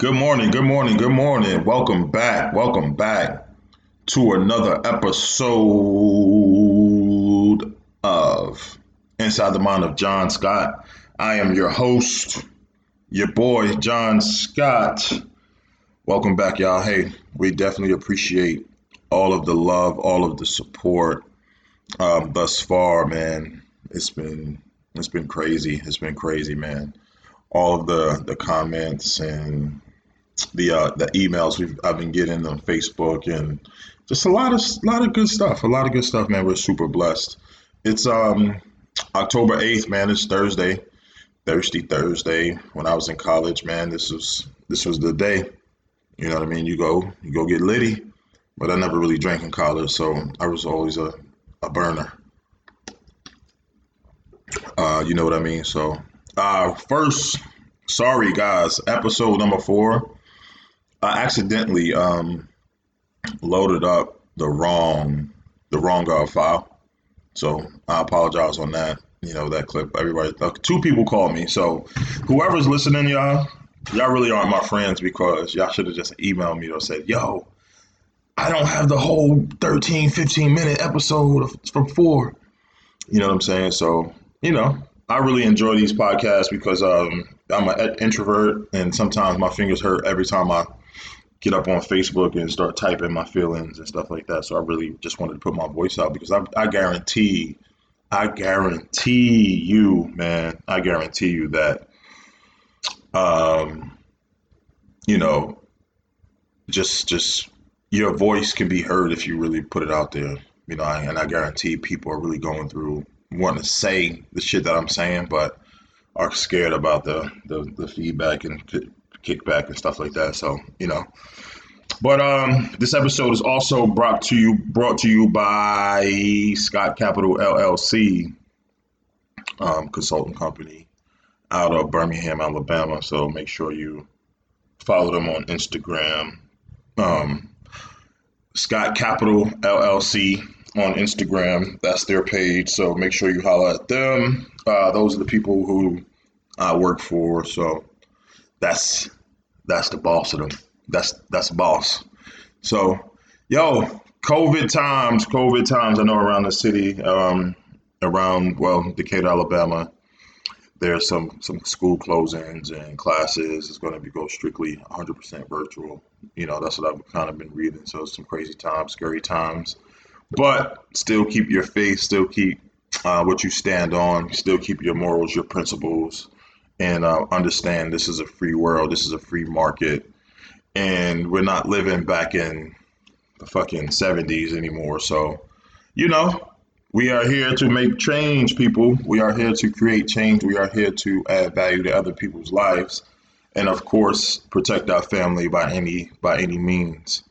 Good morning, good morning, good morning. Welcome back, welcome back to another episode of Inside the Mind of John Scott. I am your host, your boy, John Scott. Welcome back, y'all. Hey, we definitely appreciate all of the love, all of the support um, thus far, man. It's been it's been crazy. It's been crazy, man. All of the the comments and the uh, the emails we've I've been getting on Facebook and just a lot of lot of good stuff. A lot of good stuff, man. We're super blessed. It's um October eighth, man. It's Thursday, Thirsty Thursday. When I was in college, man, this was this was the day. You know what I mean? You go you go get litty, but I never really drank in college, so I was always a a burner. Uh, you know what I mean? So, uh, first, sorry guys, episode number four I accidentally um, loaded up the wrong the wrong uh, file, so I apologize on that. You know that clip. Everybody, uh, two people called me. So whoever's listening, y'all, y'all really aren't my friends because y'all should have just emailed me or said, "Yo, I don't have the whole 13, 15 minute episode from four. You know what I'm saying? So you know, I really enjoy these podcasts because um, I'm an introvert and sometimes my fingers hurt every time I get up on Facebook and start typing my feelings and stuff like that. So I really just wanted to put my voice out because I, I guarantee, I guarantee you, man, I guarantee you that, um, you know, just just your voice can be heard if you really put it out there. You know, and I guarantee people are really going through wanting to say the shit that I'm saying, but are scared about the the, the feedback and kickback and stuff like that. So you know, but um, this episode is also brought to you brought to you by Scott Capital LLC, um, consulting company out of Birmingham, Alabama. So make sure you follow them on Instagram. Um, Scott Capital LLC on Instagram. That's their page. So make sure you holler at them. Uh, those are the people who I work for. So that's that's the boss of them. That's that's boss. So, yo, COVID times, COVID times. I know around the city, um, around well, Decatur, Alabama, there's some some school closings and classes. It's going to be go strictly 100% virtual. You know, that's what I've kind of been reading. So some crazy times, scary times, but still keep your faith. Still keep uh, what you stand on. Still keep your morals, your principles and uh, understand this is a free world, this is a free market, and we're not living back in the fucking 70s anymore. So, you know, we are here to make change, people. We are here to create change. We are here to add value to other people's lives, and of course, protect our family by any by any means.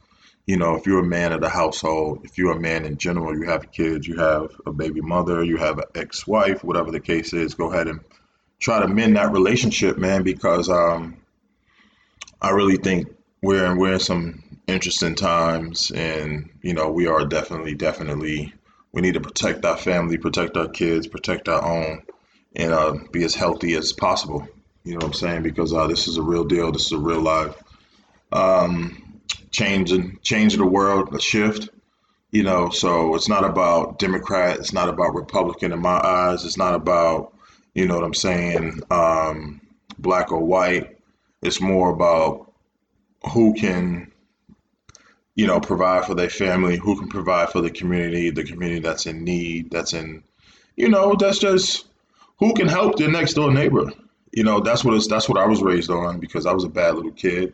You know, if you're a man of the household, if you're a man in general, you have kids, you have a baby mother, you have an ex-wife, whatever the case is, go ahead and try to mend that relationship, man, because um, I really think we're in, we're in some interesting times, and you know we are definitely definitely we need to protect our family, protect our kids, protect our own, and uh, be as healthy as possible. You know what I'm saying? Because uh, this is a real deal. This is a real life um, changing, of the world, a shift. You know, so it's not about Democrat. It's not about Republican in my eyes. It's not about you know what I'm saying, um, black or white. It's more about who can, you know, provide for their family, who can provide for the community, the community that's in need, that's in, you know, that's just who can help their next door neighbor. You know, that's what it's, that's what I was raised on because I was a bad little kid,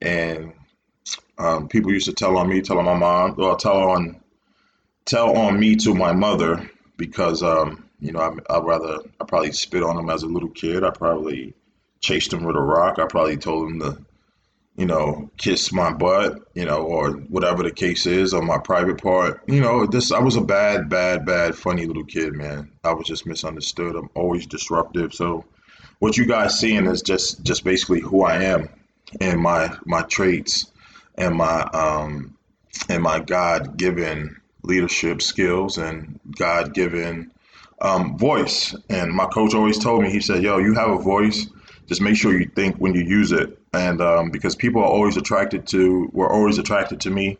and um, people used to tell on me, tell on my mom, or tell on, tell on me to my mother because um, you know, I, would rather, I probably spit on him as a little kid. I probably chased him with a rock. I probably told him to, you know, kiss my butt, you know, or whatever the case is on my private part. You know, this, I was a bad, bad, bad, funny little kid, man. I was just misunderstood. I'm always disruptive. So what you guys seeing is just, just basically who I am and my, my traits and my, um, and my God given leadership skills and God given um, voice. And my coach always told me, he said, "Yo, you have a voice. just make sure you think when you use it. And um, because people are always attracted to, were always attracted to me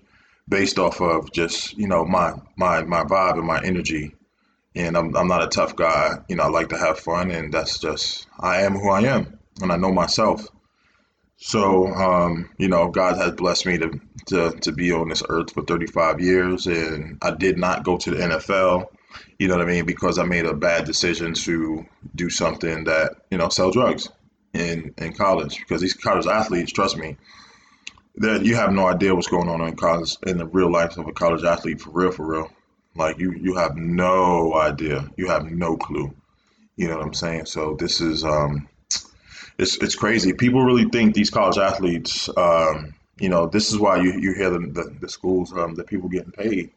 based off of just, you know, my, my, my vibe and my energy. And I'm, I'm not a tough guy. You know, I like to have fun and that's just, I am who I am and I know myself. So, um, you know, God has blessed me to, to, to be on this earth for 35 years and I did not go to the NFL you know what I mean? Because I made a bad decision to do something that, you know, sell drugs in, in college. Because these college athletes, trust me, that you have no idea what's going on in college in the real life of a college athlete for real, for real. Like you, you have no idea. You have no clue. You know what I'm saying? So this is, um, it's, it's crazy. People really think these college athletes, um, you know, this is why you, you hear the, the, the schools, um, the people getting paid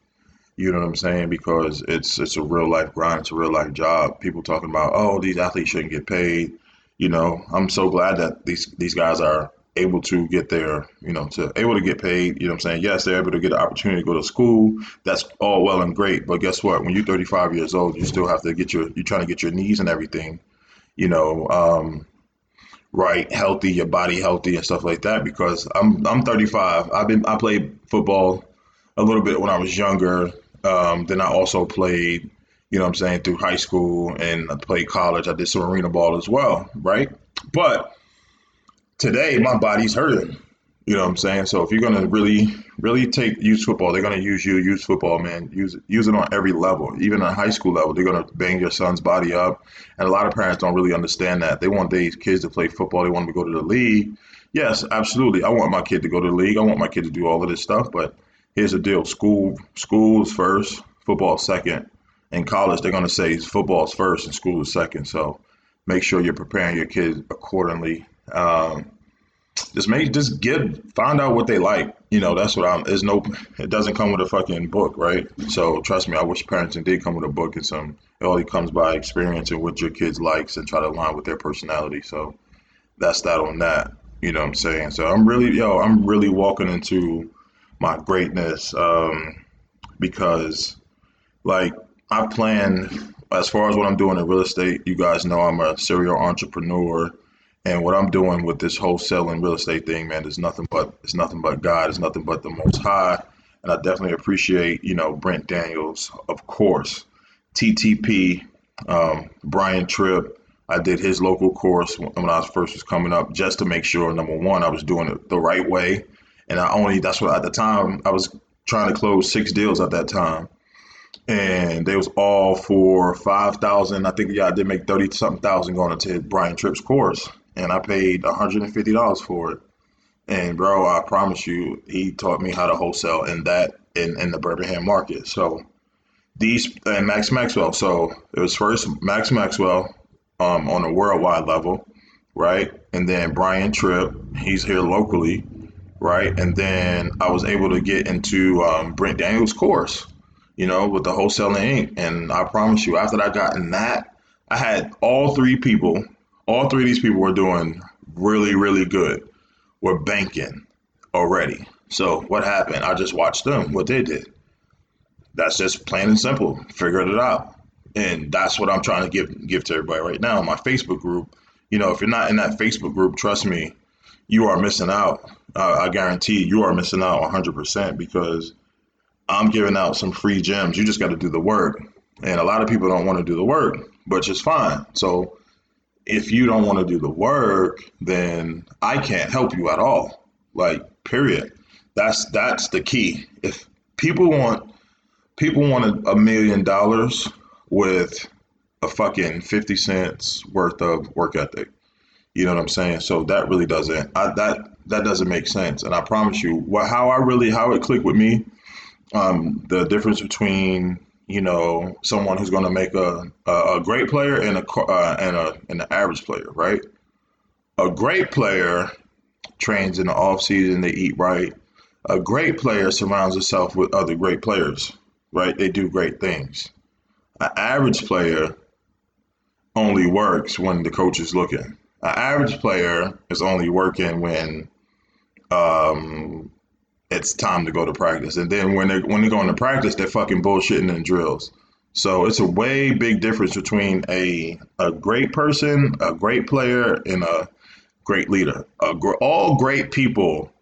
you know what I'm saying? Because it's it's a real life grind. It's a real life job. People talking about, oh, these athletes shouldn't get paid. You know, I'm so glad that these these guys are able to get their, you know, to able to get paid. You know what I'm saying? Yes, they're able to get an opportunity to go to school. That's all well and great. But guess what? When you're 35 years old, you still have to get your you're trying to get your knees and everything, you know, um, right, healthy, your body healthy and stuff like that. Because I'm I'm 35. I've been I played football a little bit when I was younger. Um, then I also played, you know what I'm saying, through high school and I played college. I did some arena ball as well, right? But today my body's hurting. You know what I'm saying? So if you're gonna really, really take use football, they're gonna use you, use football, man. Use it use it on every level. Even at high school level, they're gonna bang your son's body up. And a lot of parents don't really understand that. They want their kids to play football, they want them to go to the league. Yes, absolutely. I want my kid to go to the league. I want my kid to do all of this stuff, but here's the deal: school, schools first, football second. In college, they're going to say football is first and school is second. So make sure you're preparing your kids accordingly. Um, just make just get find out what they like. You know, that's what I'm. There's no. It doesn't come with a fucking book, right? So trust me, I wish parenting did come with a book and some. It only comes by experience and what your kids likes and try to align with their personality. So that's that on that. You know what I'm saying? So I'm really, yo, I'm really walking into my greatness um, because like I plan as far as what I'm doing in real estate. You guys know I'm a serial entrepreneur, and what I'm doing with this wholesaling real estate thing, man, is nothing but it's nothing but God. It's nothing but the Most High, and I definitely appreciate you know Brent Daniels, of course, TTP, um, Brian Tripp. I did his local course when I was first was coming up, just to make sure number one I was doing it the right way and I only that's what at the time I was trying to close six deals at that time, and they was all for five thousand. I think yeah, I did make thirty something thousand going into Brian Tripp's course, and I paid one hundred and fifty dollars for it. And bro, I promise you, he taught me how to wholesale in that in, in the Birmingham market. So these and Max Maxwell. So it was first Max Maxwell um, on a worldwide level, right? And then Brian Tripp, he's here locally right? And then I was able to get into um, Brent Daniels' course, you know, with the wholesaling Inc. And I promise you, after I got in that, I had all three people, all three of these people were doing really, really good. Were banking already. So what happened? I just watched them, what they did. That's just plain and simple. Figured it out. And that's what I'm trying to give give to everybody right now. My Facebook group, you know, if you're not in that Facebook group, trust me, you are missing out. Uh, I guarantee you are missing out 100% because I'm giving out some free gems. You just got to do the work. And a lot of people don't want to do the work, but it's fine. So if you don't want to do the work, then I can't help you at all. Like, period. That's that's the key. If people want people want a, a million dollars with a fucking 50 cents worth of work ethic. You know what I'm saying? So that really doesn't I, that that doesn't make sense. And I promise you, what how I really how it clicked with me, um, the difference between you know someone who's going to make a, a, a great player and a uh, and a and an average player, right? A great player trains in the off season. They eat right. A great player surrounds himself with other great players, right? They do great things. An average player only works when the coach is looking an average player is only working when um, it's time to go to practice, and then when they when they go into practice, they're fucking bullshitting in drills. So it's a way big difference between a a great person, a great player, and a great leader. all great people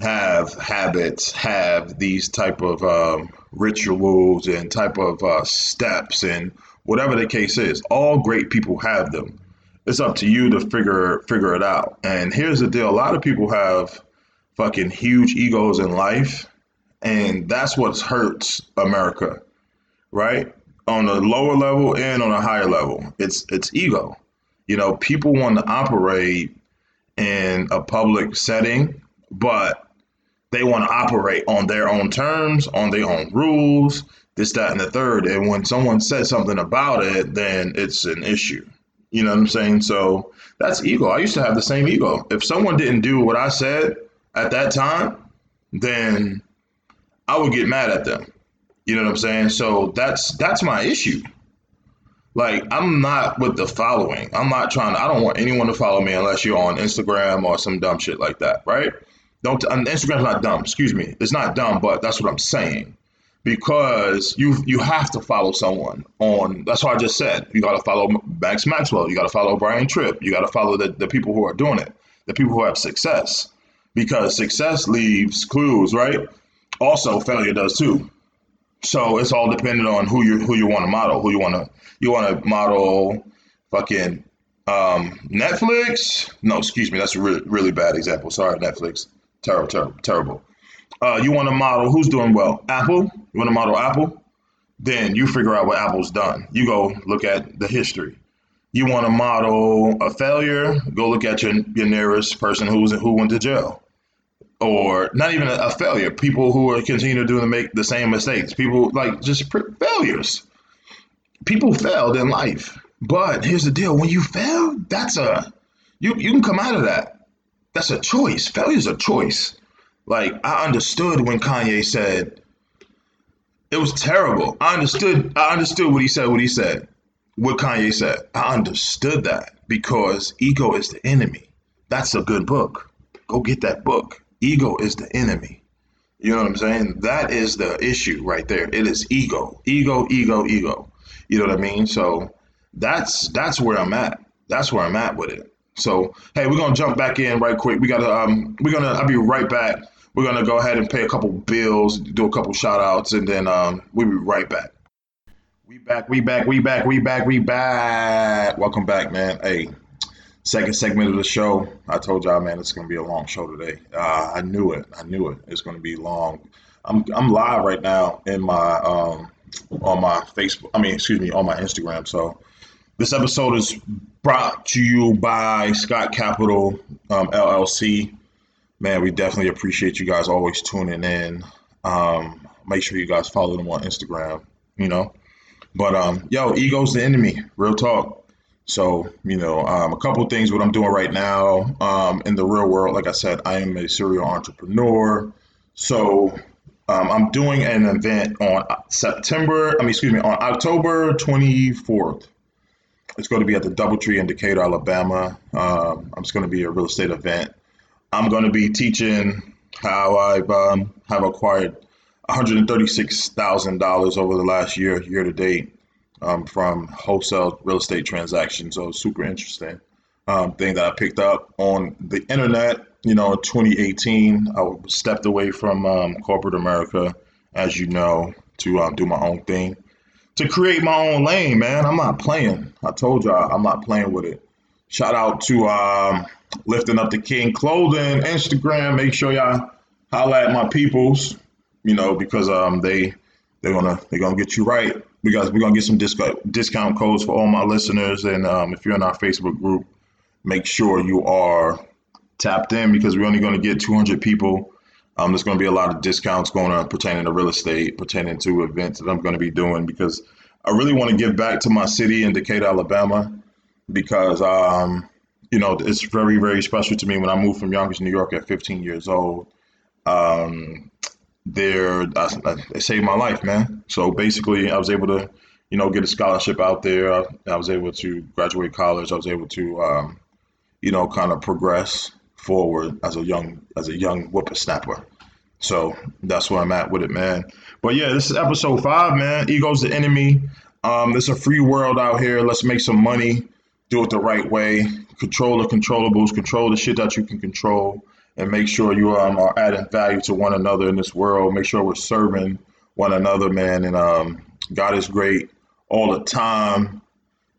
have habits, have these type of um, rituals and type of uh, steps and whatever the case is. All great people have them. It's up to you to figure figure it out. And here's the deal: a lot of people have fucking huge egos in life, and that's what hurts America, right? On a lower level and on a higher level, it's it's ego. You know, people want to operate in a public setting, but they want to operate on their own terms, on their own rules, this, that, and the third. And when someone says something about it, then it's an issue. You know what I'm saying? So that's ego. I used to have the same ego. If someone didn't do what I said at that time, then I would get mad at them. You know what I'm saying? So that's that's my issue. Like I'm not with the following. I'm not trying to, I don't want anyone to follow me unless you're on Instagram or some dumb shit like that, right? Don't Instagram's not dumb. Excuse me, it's not dumb, but that's what I'm saying because you you have to follow someone on. That's what I just said. You got to follow Max Maxwell. You got to follow Brian Tripp. You got to follow the, the people who are doing it, the people who have success, because success leaves clues, right? Also, failure does too. So it's all dependent on who you who you want to model, who you want to you want to model. Fucking um, Netflix? No, excuse me, that's a really really bad example. Sorry, Netflix. Terrible, terrible, terrible. Uh, you want to model who's doing well? Apple. You want to model Apple? Then you figure out what Apple's done. You go look at the history. You want to model a failure? Go look at your, your nearest person who's who went to jail, or not even a, a failure. People who are continuing to do and make the same mistakes. People like just failures. People failed in life, but here's the deal: when you fail, that's a you you can come out of that that's a choice. Failure is a choice. Like I understood when Kanye said it was terrible. I understood. I understood what he said. What he said. What Kanye said. I understood that because ego is the enemy. That's a good book. Go get that book. Ego is the enemy. You know what I'm saying? That is the issue right there. It is ego, ego, ego, ego. You know what I mean? So that's that's where I'm at. That's where I'm at with it. So hey, we're gonna jump back in right quick. We gotta um we're gonna I'll be right back. We're gonna go ahead and pay a couple bills, do a couple shout outs, and then um we'll be right back. We back, we back, we back, we back, we back. Welcome back, man. Hey, second segment of the show. I told y'all, man, it's gonna be a long show today. Uh, I knew it. I knew it. It's gonna be long. I'm I'm live right now in my um on my Facebook. I mean, excuse me, on my Instagram. So this episode is brought to you by Scott Capital um, LLC. Man, we definitely appreciate you guys always tuning in. Um, make sure you guys follow them on Instagram, you know. But um, yo, ego's the enemy, real talk. So, you know, um, a couple things what I'm doing right now um, in the real world. Like I said, I am a serial entrepreneur. So um, I'm doing an event on September, I mean, excuse me, on October 24th. It's going to be at the Doubletree in Decatur, Alabama. Um, it's going to be a real estate event. I'm going to be teaching how I've um, have acquired $136,000 over the last year, year to date, um, from wholesale real estate transactions. So super interesting um, thing that I picked up on the internet. You know, in 2018, I stepped away from um, corporate America, as you know, to um, do my own thing to create my own lane, man. I'm not playing. I told y'all I'm not playing with it. Shout out to um, lifting up the king clothing Instagram. Make sure y'all holla at my peoples, you know, because um they they're gonna they're gonna get you right. We got we're gonna get some discount discount codes for all my listeners. And um, if you're in our Facebook group, make sure you are tapped in because we're only gonna get 200 people um, there's to be a lot of discounts going on pertaining to real estate, pertaining to events that I'm to be doing because I really want to give back to my city in Decatur, Alabama, because um, you know it's very very special to me. When I moved from Yonkers, New York, at 15 years old, um, there I, they saved my life, man. So basically, I was able to, you know, get a scholarship out there. I, I was able to graduate college. I was able to, um, you know, kind of progress forward as a young as a young whippersnapper. So that's where I'm at with it, man. But yeah, this is episode five, man. Ego's the enemy. Um, it's a free world out here. Let's make some money. Do it the right way. control the controllables, control the shit that you can control, and make sure you um, are adding value to one another in this world. Make sure we're serving one another, man. And um, God is great all the time.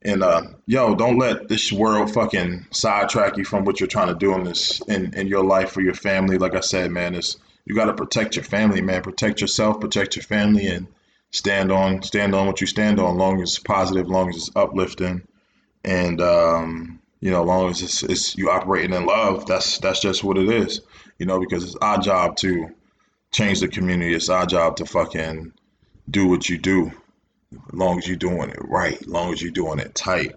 And uh, yo, don't let this world fucking sidetrack you from what you're trying to do in this in, in your life for your family. Like I said, man, it's you got to protect your family, man. Protect yourself, protect your family, and stand on stand on what you stand on. Long as it's positive, long as it's uplifting, and um, you know, as long as it's, it's you operating in love. That's that's just what it is. You know, because it's our job to change the community. It's our job to fucking do what you do, as long as you're doing it right, as long as you're doing it tight.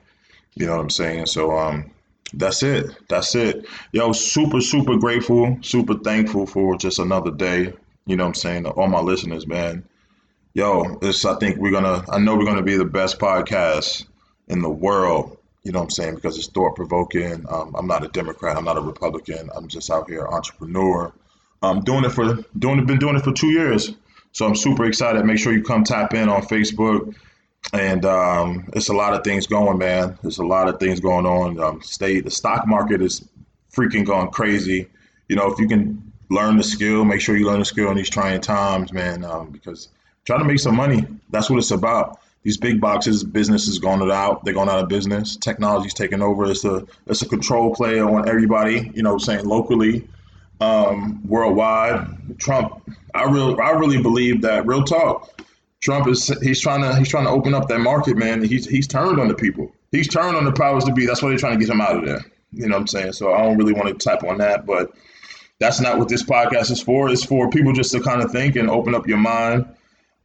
You know what I'm saying? So um, that's it. That's it. Yo, super, super grateful, super thankful for just another day. You know what I'm saying? All my listeners, man. Yo, this I think we're gonna I know we're gonna be the best podcast in the world. You know what I'm saying? Because it's thought provoking. Um, I'm not a Democrat, I'm not a Republican. I'm just out here entrepreneur. I'm doing it for doing it, been doing it for two years. So I'm super excited. Make sure you come tap in on Facebook and um, it's a lot of things going, man. There's a lot of things going on. Um, state the stock market is freaking going crazy. You know, if you can learn the skill, make sure you learn the skill in these trying times, man. Um, because trying to make some money, that's what it's about. These big boxes, businesses going out, they're going out of business. Technology's taking over. It's a it's a control play on everybody. You know, saying locally, um, worldwide. Trump, I really I really believe that. Real talk Trump is he's trying to he's trying to open up that market, man. He's he's turned on the people. He's turned on the powers to be. That's why they're trying to get him out of there. You know what I'm saying? So I don't really want to tap on that, but that's not what this podcast is for. It's for people just to kind of think and open up your mind.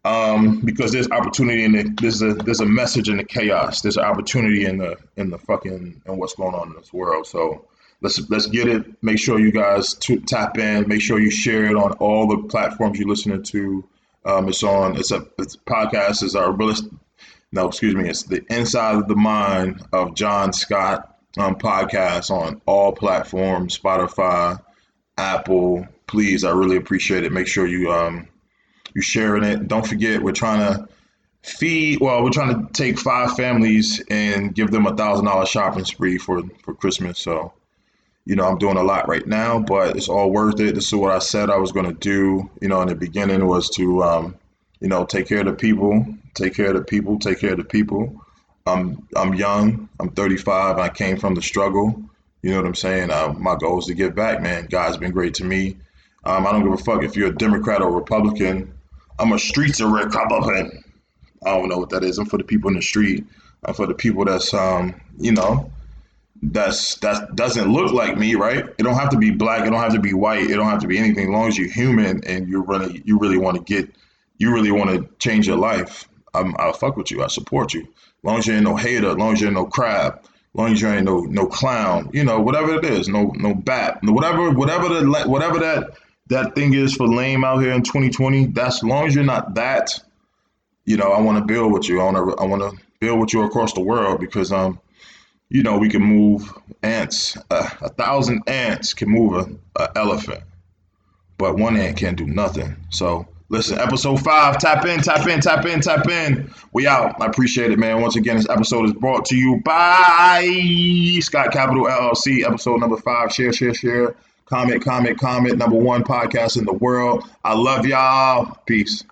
Um, because there's opportunity in the there's a there's a message in the chaos. There's opportunity in the in the fucking and what's going on in this world. So let's let's get it. Make sure you guys t- tap in. Make sure you share it on all the platforms you're listening to. Um, it's on. It's a it's podcast. Is our realist. No, excuse me. It's the Inside of the Mind of John Scott um, podcast on all platforms, Spotify, Apple. Please, I really appreciate it. Make sure you um you sharing it. Don't forget, we're trying to feed. Well, we're trying to take five families and give them a thousand dollar shopping spree for for Christmas. So you know, I'm doing a lot right now, but it's all worth it. This is what I said I was going to do, you know, in the beginning was to, um, you know, take care of the people, take care of the people, take care of the people. I'm, I'm young, I'm 35, I came from the struggle. You know what I'm saying? Uh, my goal is to give back, man. God's been great to me. Um, I don't give a fuck if you're a Democrat or Republican. I'm a streets of Republican. I don't know what that is. I'm for the people in the street. I'm for the people that's, um, you know, that's that doesn't look like me, right? It don't have to be black. It don't have to be white. It don't have to be anything. As long as you're human and you really you really want to get, you really want to change your life. I'm, I'll fuck with you. I support you. As long as you ain't no hater. As long as you ain't no crab. As long as you ain't no no clown. You know whatever it is. No no bat. Whatever whatever the whatever that that thing is for lame out here in 2020. That's as long as you're not that. You know I want to build with you. I want to I want to build with you across the world because um you know, we can move ants. Uh, a thousand ants can move a, a, elephant, but one ant can't do nothing. So listen, episode five, tap in, tap in, tap in, tap in. We out. I appreciate it, man. Once again, this episode is brought to you by Scott Capital LLC. Episode number five. Share, share, share. Comment, comment, comment. Number one podcast in the world. I love y'all. Peace.